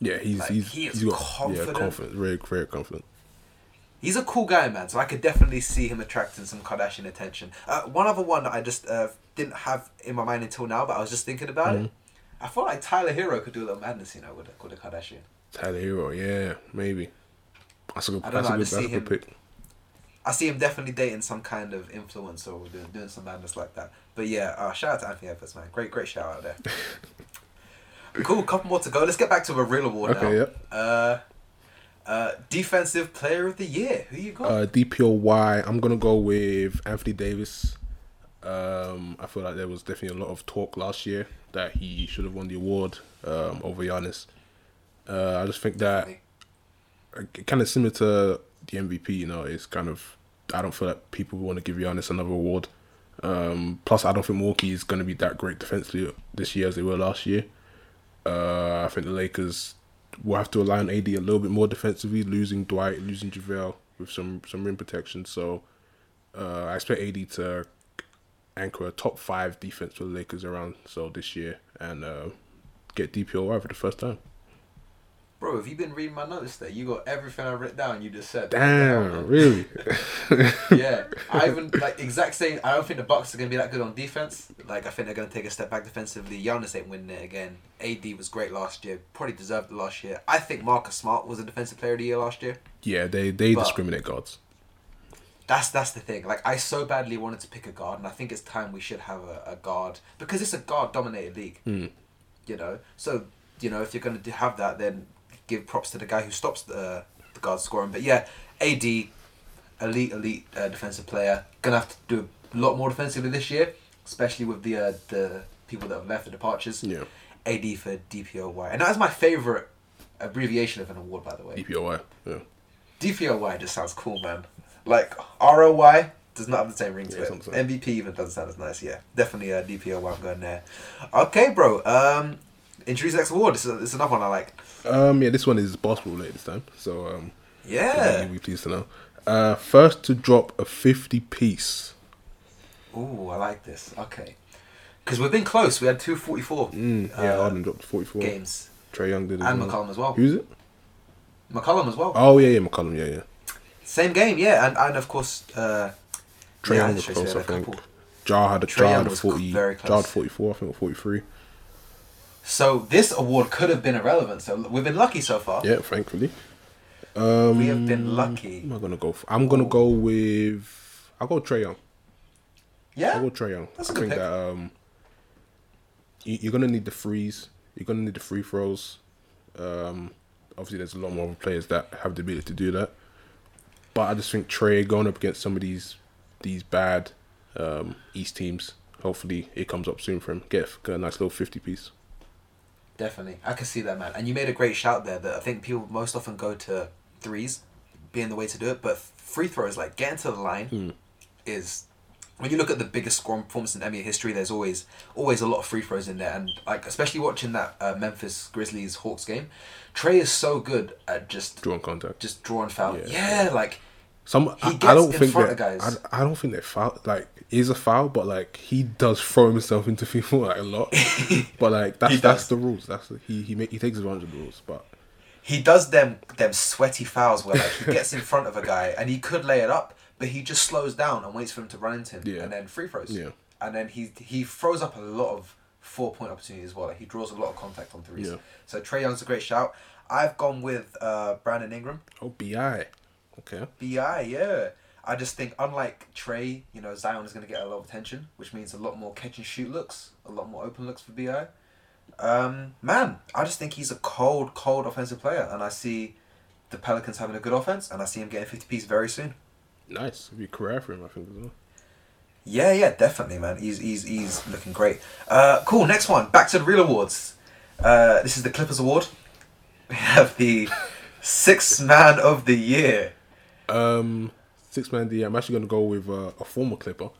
Yeah, he's Like, he's he is he's got confident. yeah confident, very very confident. He's a cool guy, man. So I could definitely see him attracting some Kardashian attention. Uh, one other one that I just uh, didn't have in my mind until now, but I was just thinking about Mm-hmm. it. I feel like Tyler Herro could do a little madness, you know, with a, with a Kardashian. Tyler Herro, yeah, maybe. That's a good. I don't know, I good. see him- pick. I see him definitely dating some kind of influencer or doing, doing some madness like that. But yeah, uh, shout out to Anthony Edwards, man. Great, great shout out there. cool, couple more to go. Let's get back to a real award Okay, now. yep. Uh, uh, defensive player of the year. Who you got? Uh, DPOY. I'm gonna go with Anthony Davis. Um, I feel like there was definitely a lot of talk last year that he should have won the award um, over Giannis. Uh, I just think that kind of similar to the MVP. You know, it's kind of I don't feel like people want to give Giannis another award. Um, plus, I don't think Milwaukee is going to be that great defensively this year as they were last year. Uh, I think the Lakers will have to rely on AD a little bit more defensively, losing Dwight, losing JaVale with some some rim protection. So uh, I expect AD to anchor a top five defense for the Lakers around so this year and uh, get DPOY for the first time. Bro, have you been reading my notes there? You got everything I wrote down. You just said. Damn, really? yeah, I even like exact same. I don't think the Bucks are gonna be that good on defense. Like I think they're gonna take a step back defensively. Giannis ain't winning it again. AD was great last year. Probably deserved it last year. I think Marcus Smart was a defensive player of the year last year. yeah, they they But- discriminate guards. That's that's the thing. Like I so badly wanted to pick a guard, and I think it's time we should have a, a guard because it's a guard dominated league. Hmm. You know, so you know if you're gonna have that, then give props to the guy who stops the the guard scoring. But yeah, AD, elite elite uh, defensive player, gonna have to do a lot more defensively this year, especially with the uh, the people that have left the departures. Yeah, AD for DPOY, and that is my favorite abbreviation of an award, by the way. DPOY. Yeah, DPOY just sounds cool, man. Like ROY does not have the same ring to Yeah, it. MVP even doesn't sound as nice. Yeah, definitely a DPOY. I'm going there. Okay, bro. Um, introduce next award. This is, this is another one I like. Um, yeah. This one is basketball related this time, so um, Yeah. you'll be pleased to know. Uh, first to drop a fifty piece. Ooh, I like this. Okay. Because we've been close. We had two forty-four. 44 Mm, yeah, uh, Harden dropped forty four. games. Trae Young did it, And well. McCollum as well. Who's it? McCollum as well. Oh yeah, yeah, McCollum. Yeah, yeah. Same game, yeah. And, and of course, uh, Trae yeah, Young was close, I think. Ja had a Trae Ja had a forty. very Ja had forty four. I think or forty three. So this award could have been irrelevant. So we've been lucky so far. Yeah, thankfully. Um, We have been lucky. Am I gonna go? For? I'm gonna go with. I'll go Trae Young. Yeah. I'll go Trae Young. That's I think pick. that um, you, you're gonna need the freeze. You're gonna need the free throws. Um, obviously, there's a lot more players that have the ability to do that. But I just think Trae going up against some of these these bad um, East teams. Hopefully, it comes up soon for him. Get, get a nice little fifty piece. Definitely, I can see that, man. And you made a great shout there. That I think people most often go to threes, being the way to do it. But free throws, like getting to the line, Hmm. is when you look at the biggest scoring performance in NBA history. There's always always a lot of free throws in there, and like especially watching that uh, Memphis Grizzlies Hawks game, Trae is so good at just Drawing contact. just drawing foul. Yeah. Yeah, like Some He I, gets I don't in think front that, of guys. I, I don't think that foul like is a foul, but like he does throw himself into people like a lot. but like that's that's the rules. That's the, he he make, he takes advantage of the rules. But he does them them sweaty fouls where like he gets in front of a guy and he could lay it up, but he just slows down and waits for him to run into him, Yeah. and then free throws. Yeah. And then he he throws up a lot of four point opportunities as well. Like he draws a lot of contact on threes. Yeah. So Trae Young's a great shout. I've gone with uh, Brandon Ingram. oh bi, okay. Bi, yeah. I just think unlike Trae, you know, Zion is going to get a lot of attention, which means a lot more catch and shoot looks, a lot more open looks for Bi. Um, man, I just think he's a cold, cold offensive player, and I see the Pelicans having a good offense, and I see him getting fifty piece very soon. Nice. It'd be a career for him, I think as well. Yeah, yeah, definitely, man. He's he's he's looking great. Uh, cool. Next one. Back to the real awards. Uh, this is the Clippers Award. We have the Sixth Man of the Year. Um, six man D. I'm actually gonna go with uh, a former Clipper.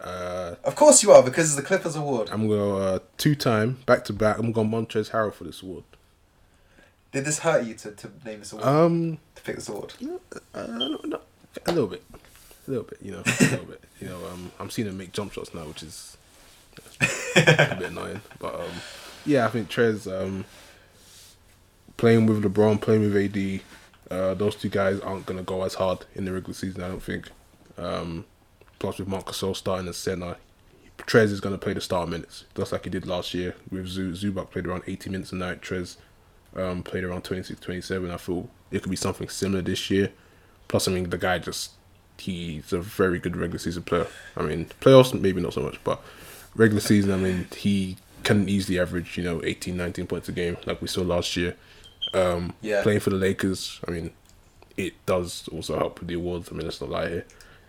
Uh, Of course you are, because it's the Clippers Award. I'm gonna go uh, two time back to back. I'm gonna go Montrezl Harrell for this award. Did this hurt you to, to name this award? Um, to pick this award? uh, no, no, a little bit, a little bit. You know, a little bit. You know, um, I'm seeing him make jump shots now, which is a bit annoying. But um, yeah, I think Trez um, playing with LeBron, playing with AD, uh, those two guys aren't gonna go as hard in the regular season. I don't think. Um, plus, with Marc Gasol starting as center, Trez is gonna play the start minutes, just like he did last year with Zu- Zubac. Played around 80 minutes a night. Trez um, played around 26, 27. I feel it could be something similar this year. Plus, I mean, the guy just he's a very good regular season player. I mean, playoffs maybe not so much, but regular season, I mean, he can easily average you know 18, 19 points a game like we saw last year. Um, Yeah. playing for the Lakers, I mean, it does also help with the awards. I mean, let's not lie here.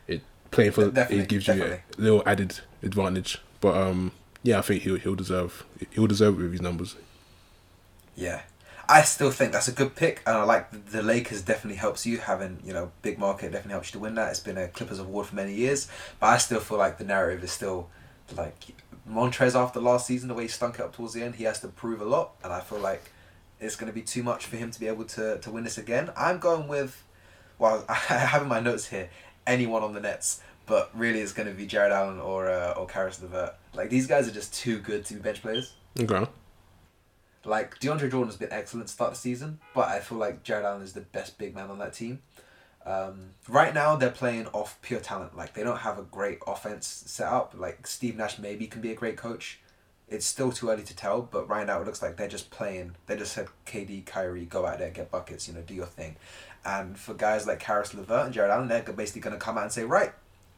It playing for Definitely, it gives definitely. you a little added advantage. But um, yeah, I think he'll he'll deserve he'll deserve it with his numbers. Yeah. I still think that's a good pick, and I like the, the Lakers definitely helps you having you know big market definitely helps you to win that. It's been a Clippers award for many years, but I still feel like the narrative is still like Montrez after last season, the way he stunk it up towards the end, he has to prove a lot, and I feel like it's going to be too much for him to be able to to win this again. I'm going with, well, I have in my notes here anyone on the Nets, but really it's going to be Jarrett Allen or uh, or Caris LeVert. Like these guys are just too good to be bench players. Okay. Like DeAndre Jordan has been excellent to start the season, but I feel like Jarrett Allen is the best big man on that team. Um, right now they're playing off pure talent. Like they don't have a great offense set up. Like Steve Nash maybe can be a great coach. It's still too early to tell, but right now it looks like they're just playing. They just said KD, Kyrie, go out there, get buckets, you know, do your thing. And for guys like Caris LeVert and Jarrett Allen, they're basically going to come out and say, right,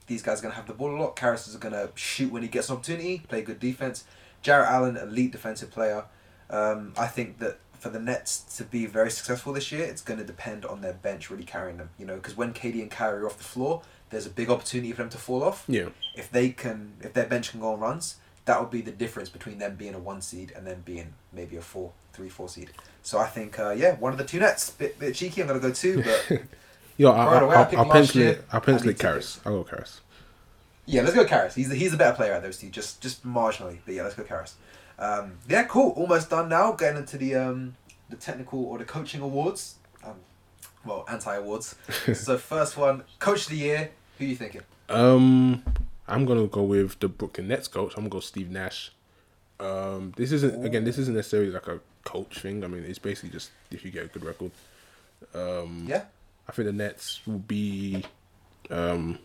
these guys are going to have the ball a lot. Caris is going to shoot when he gets an opportunity, play good defense. Jarrett Allen, elite defensive player. Um, I think that for the Nets to be very successful this year, it's going to depend on their bench really carrying them. You know, because when KD and Kyrie are off the floor, there's a big opportunity for them to fall off. Yeah. If they can, if their bench can go on runs, that would be the difference between them being a one seed and them being maybe a four, three, four seed. So I think, uh, yeah, one of the two Nets. Bit, bit cheeky. I'm gonna go two, but Yeah, Right I, I I, picked I last pencil it. I'll pencil it Caris. I'll go Caris. Yeah, let's go Caris. He's the, he's a better player out of those two, just just marginally. But yeah, let's go Caris. Um, yeah, cool. Almost done now. Getting into the um, the technical or the coaching awards. Um, well, anti awards. so first one, coach of the year. Who are you thinking? Um, I'm gonna go with the Brooklyn Nets coach. I'm gonna go Steve Nash. Um, this isn't again. This isn't necessarily like a coach thing. I mean, it's basically just if you get a good record. Um, Yeah. I think the Nets will be, um,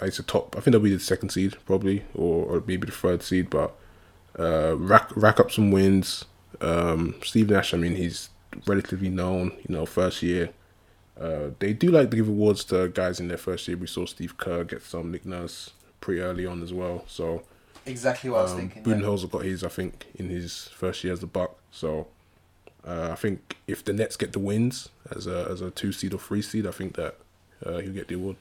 it's a top. I think they'll be the second seed probably, or, or maybe the third seed. But uh, rack rack up some wins. Um, Steve Nash. I mean, he's relatively known. You know, first year. Uh, they do like to give awards to guys in their first year. We saw Steve Kerr get some Nick Nurse pretty early on as well. So Exactly what I was um, thinking. yeah. Budenholzer got his, I think, in his first year as the Buck. So uh, I think if the Nets get the wins as a as a two seed or three seed, I think that uh, he'll get the award.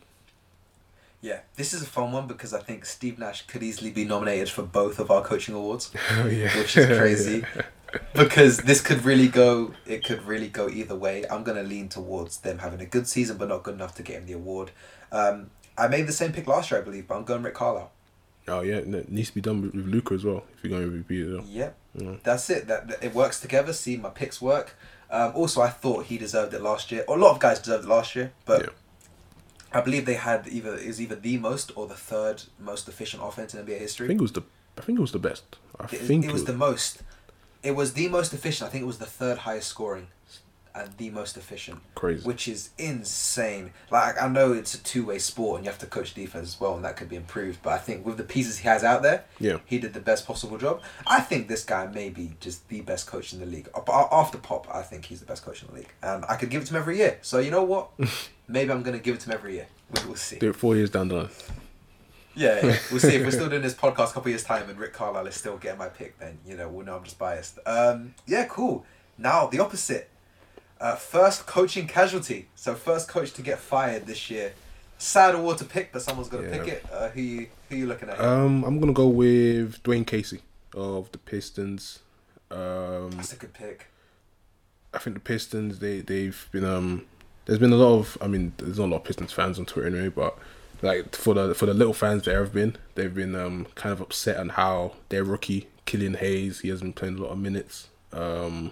Yeah, this is a fun one because I think Steve Nash could easily be nominated for both of our coaching awards, Oh yeah, which is crazy. because this could really go. It could really go either way. I'm gonna lean towards them having a good season, but not good enough to get him the award. Um, I made the same pick last year, I believe, but I'm going Rick Carlisle. Oh yeah, and it needs to be done with, with Luka as well if you're going to repeat it. Yep, Yeah. that's it. That, that- it works together. See, my picks work. Um, also, I thought he deserved it last year. Or a lot of guys deserved it last year, but Yeah. I believe they had either is either the most or the third most efficient offense in NBA history. I think it was the I think it was the best. I It, think it was the most. It was the most efficient. I think it was the third highest scoring, and the most efficient, crazy. which is insane. Like I know it's a two way sport, and you have to coach defense as well, and that could be improved. But I think with the pieces he has out there, yeah, he did the best possible job. I think this guy may be just the best coach in the league. After Pop, I think he's the best coach in the league, and I could give it to him every year. So you know what? Maybe I'm gonna give it to him every year. We will see. do it four years down the line. Yeah, yeah. we'll see if we're still doing this podcast a couple years time and Rick Carlisle is still getting my pick. Then you know we'll know I'm just biased. Um, yeah, cool. Now the opposite. Uh, first coaching casualty. So first coach to get fired this year. Sad award to pick, but someone's got to Yeah. pick it. Uh, who you who you looking at? Um, I'm gonna go with Dwane Casey of the Pistons. Um, That's a good pick. I think the Pistons they they've been um there's been a lot of I mean there's not a lot of Pistons fans on Twitter anyway but like for the for the little fans there have been they've been um kind of upset on how their rookie Killian Hayes he has been playing a lot of minutes um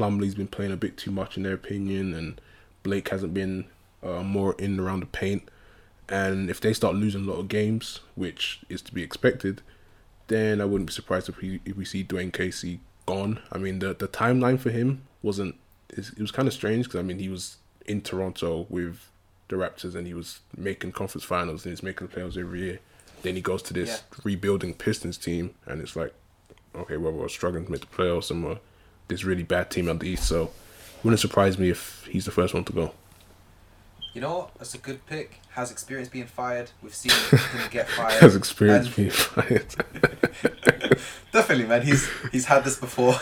Plumlee's been playing a bit too much in their opinion and Blake hasn't been uh, more in and around the paint and if they start losing a lot of games which is to be expected then I wouldn't be surprised if we if we see Dwane Casey gone. I mean, the the timeline for him wasn't. It was kind of strange because I mean he was in Toronto with the Raptors and he was making conference finals and he's making the playoffs every year. Then he goes to this Yeah. rebuilding Pistons team and it's like, okay, well we're struggling to make the playoffs and we're this really bad team on the East. So, wouldn't surprise me if he's the first one to go. You know what? That's a good pick. Has experience being fired. We've seen him get fired. Has experience And- being fired. Definitely, man. He's he's had this before.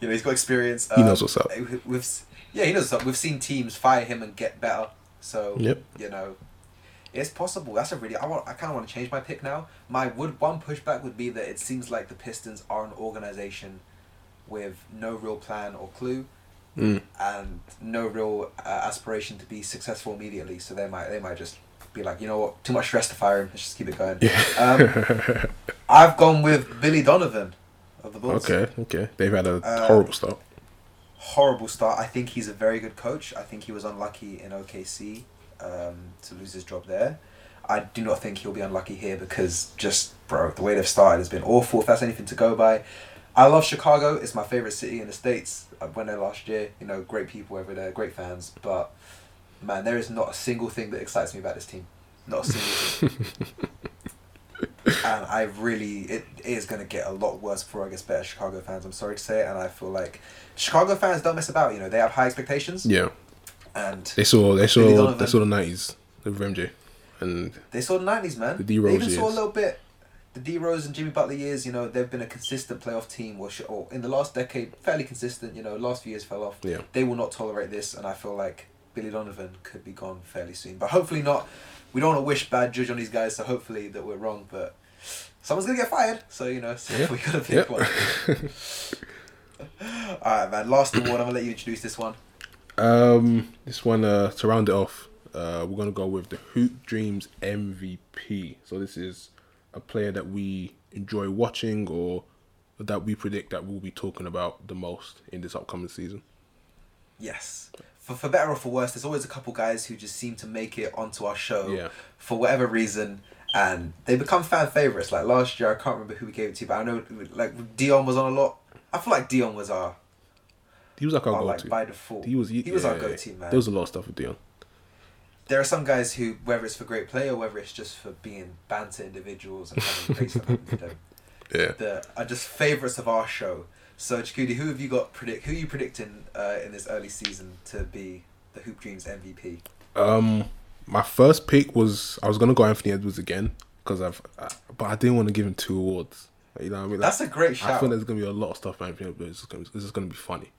You know, he's got experience. He Um, knows what's up. We've yeah, he knows what's up. We've seen teams fire him and get better. So Yep. you know, it's possible. That's a really. I want. I kind of want to change my pick now. My would one pushback would be that it seems like the Pistons are an organization with no real plan or clue. Mm. And no real uh, aspiration to be successful immediately, so they might they might just be like, you know what, too much stress to fire him. Let's just keep it going. Um, I've gone with Billy Donovan of the Bulls. okay, okay. They've had a Uh, horrible start. Horrible start. I think he's a very good coach. I think he was unlucky in OKC um, to lose his job there. I do not think he'll be unlucky here because just bro, the way they've started has been awful. If that's anything to go by, I love Chicago. It's my favorite city in the states. I went there last year. You know, great people over there, great fans. But man, there is not a single thing that excites me about this team. Not a single thing. and I really, it is going to get a lot worse before I get better. Chicago fans, I'm sorry to say it, and I feel like Chicago fans don't mess about. You know, they have high expectations, Yeah. and They saw they saw Donovan. they saw the nineties with MJ, and they saw the nineties, man. The D-Rose They even saw a little bit. The D Rose and Jimmy Butler years, you know, they've been a consistent playoff team. Or, sh- or in the last decade, fairly consistent. You know, last few years fell off. yeah, They will not tolerate this, and I feel like Billy Donovan could be gone fairly soon. But hopefully not. We don't want to wish bad judge on these guys, so hopefully that we're wrong. But someone's gonna get fired, so you know, so Yeah. we gotta pick Yep. one. All right, man. Last award. I'm gonna let you introduce this one. Um, this one uh, to round it off, uh, we're gonna go with the Hoop Dreams MVP. So this is a player that we enjoy watching or that we predict that we'll be talking about the most in this upcoming season. Yes. for for better or for worse, there's always a couple guys who just seem to make it onto our show Yeah. for whatever reason, and they become fan favorites. Like last year, I can't remember who we gave it to, but I know like Dion was on a lot. I feel like Dion was our, He was like our our go like by default. he was. he was our go to man. There was a lot of stuff with Dion. There are some guys who, whether it's for great play or whether it's just for being banter individuals and having great stuff to them, Yeah. that are just favourites of our show. So, Chakudi, who have you got predict? Who are you predicting uh, in this early season to be the Hoop Dreams MVP? Um, my first pick was I was gonna go Anthony Edwards again because I've, uh, but I didn't want to give him two awards. You know what I mean? Like, That's a great shout. I think there's gonna be a lot of stuff by Anthony Edwards. It's just gonna, it's just gonna be funny.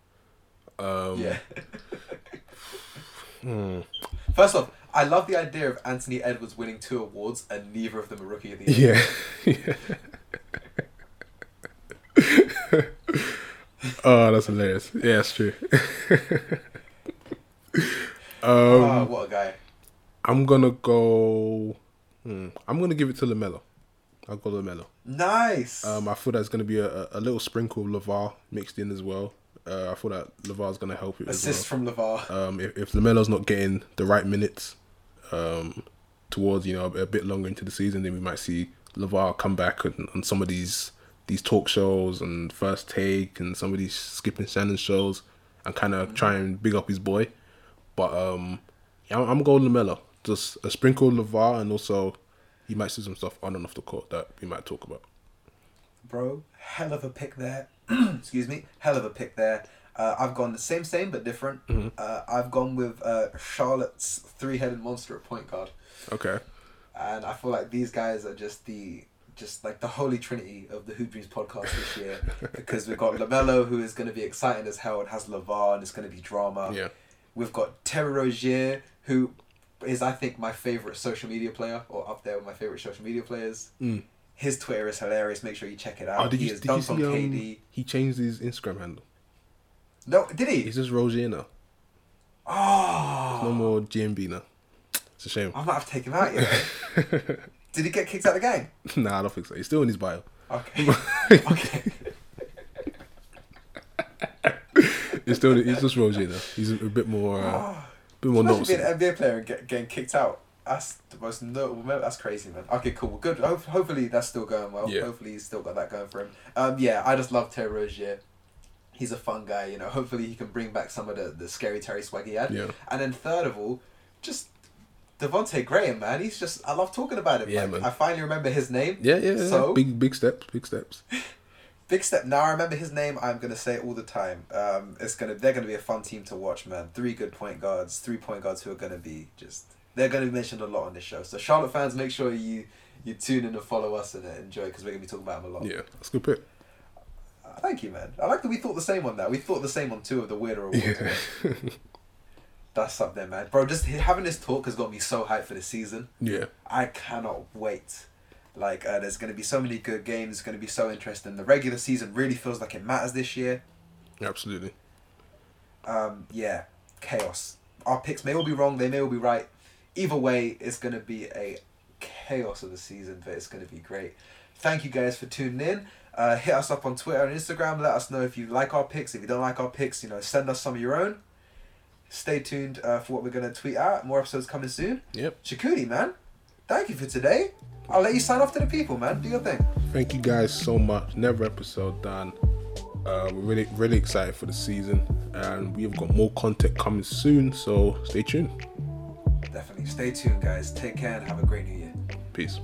Um, yeah. hmm. First off, I love the idea of Anthony Edwards winning two awards and neither of them are Rookie of the Year. Yeah. oh, that's hilarious. Yeah, it's true. um, Ah, what a guy. I'm gonna go. Hmm, I'm gonna give it to LaMelo. I'll go LaMelo. Nice. Um, I thought that's gonna be a, a little sprinkle of LaVar mixed in as well. Uh, I thought that LaVar's gonna help it Assist as from LaVar. well. Um, if, if LaMelo's not getting the right minutes, um, towards you know a, bit longer into the season, then we might see LaVar come back on, on some of these these talk shows and first take and some of these skipping Shannon shows and kind of try and big up his boy. But um, yeah, I'm, I'm going LaMelo. Just a sprinkle of LaVar and also he might see some stuff on and off the court that we might talk about. Bro, hell of a pick there. Excuse me. Hell of a pick there. Uh, I've gone the same, same, but different. Mm-hmm. Uh, I've gone with uh, Charlotte's three headed monster at point guard. Okay. and I feel like these guys are just the just like the holy trinity of the Hoop Dreams podcast this year because we've got LaMelo who is going to be exciting as hell and has LaVar and it's going to be drama. Yeah. We've got Terry Rozier who is I think my favorite social media player or up there with my favorite social media players. Mm. His Twitter is hilarious. Make sure you check it out. Oh, did he you, has did you see? Um, KD. he changed his Instagram handle. No, did he? He's just Rozier now. Oh, No more GMB now. It's a shame. I might have to take him out. You did he get kicked out of the game? nah, I don't think so. He's still in his bio. Okay. okay. It's still it's just now. He's a, bit more, uh, bit more Imagine being an NBA player and get, getting kicked out. That's the most notable moment. That's crazy, man. Okay, cool. Well, good. Ho- hopefully that's still going well. Yeah. Hopefully he's still got that going for him. Um, yeah, I just love Terry Rozier. He's a fun guy, you know. Hopefully he can bring back some of the, the scary Terry swag he had. Yeah. And then third of all, just Devonte Graham, man. He's just I love talking about him. Yeah, like, man. I finally remember his name. Yeah, yeah, yeah. So big, big steps, big steps. Big step. Now I remember his name. I'm gonna say it all the time. Um, it's gonna they're gonna be a fun team to watch, man. Three good point guards, three point guards who are gonna be just they're gonna be mentioned a lot on this show. So Charlotte fans, make sure you you tune in and follow us and uh, enjoy because we're gonna be talking about them a lot. Yeah, that's a good pick. Uh, thank you, man. I like that we thought the same on that. We thought the same on two of the weirder awards. Yeah. That's up there, man. Bro, just having this talk has got me so hyped for the season. yeah, I cannot wait. Like, uh, there's going to be so many good games. It's going to be so interesting. The regular season really feels like it matters this year. absolutely. Um, yeah, chaos. Our picks may all be wrong. They may all be right. Either way, it's going to be a chaos of the season, but it's going to be great. Thank you guys for tuning in. Uh, hit us up on Twitter and Instagram. Let us know if you like our picks. If you don't like our picks, you know, send us some of your own. Stay tuned uh, for what we're going to tweet out. More episodes coming soon. Yep. Chakudi, man. Thank you for today. I'll let you sign off to the people, man. Do your thing. Thank you guys so much. Never episode done. Uh, we're really, really excited for the season, and we've got more content coming soon. So stay tuned. Definitely. Stay tuned, guys. Take care and have a great new year. Peace.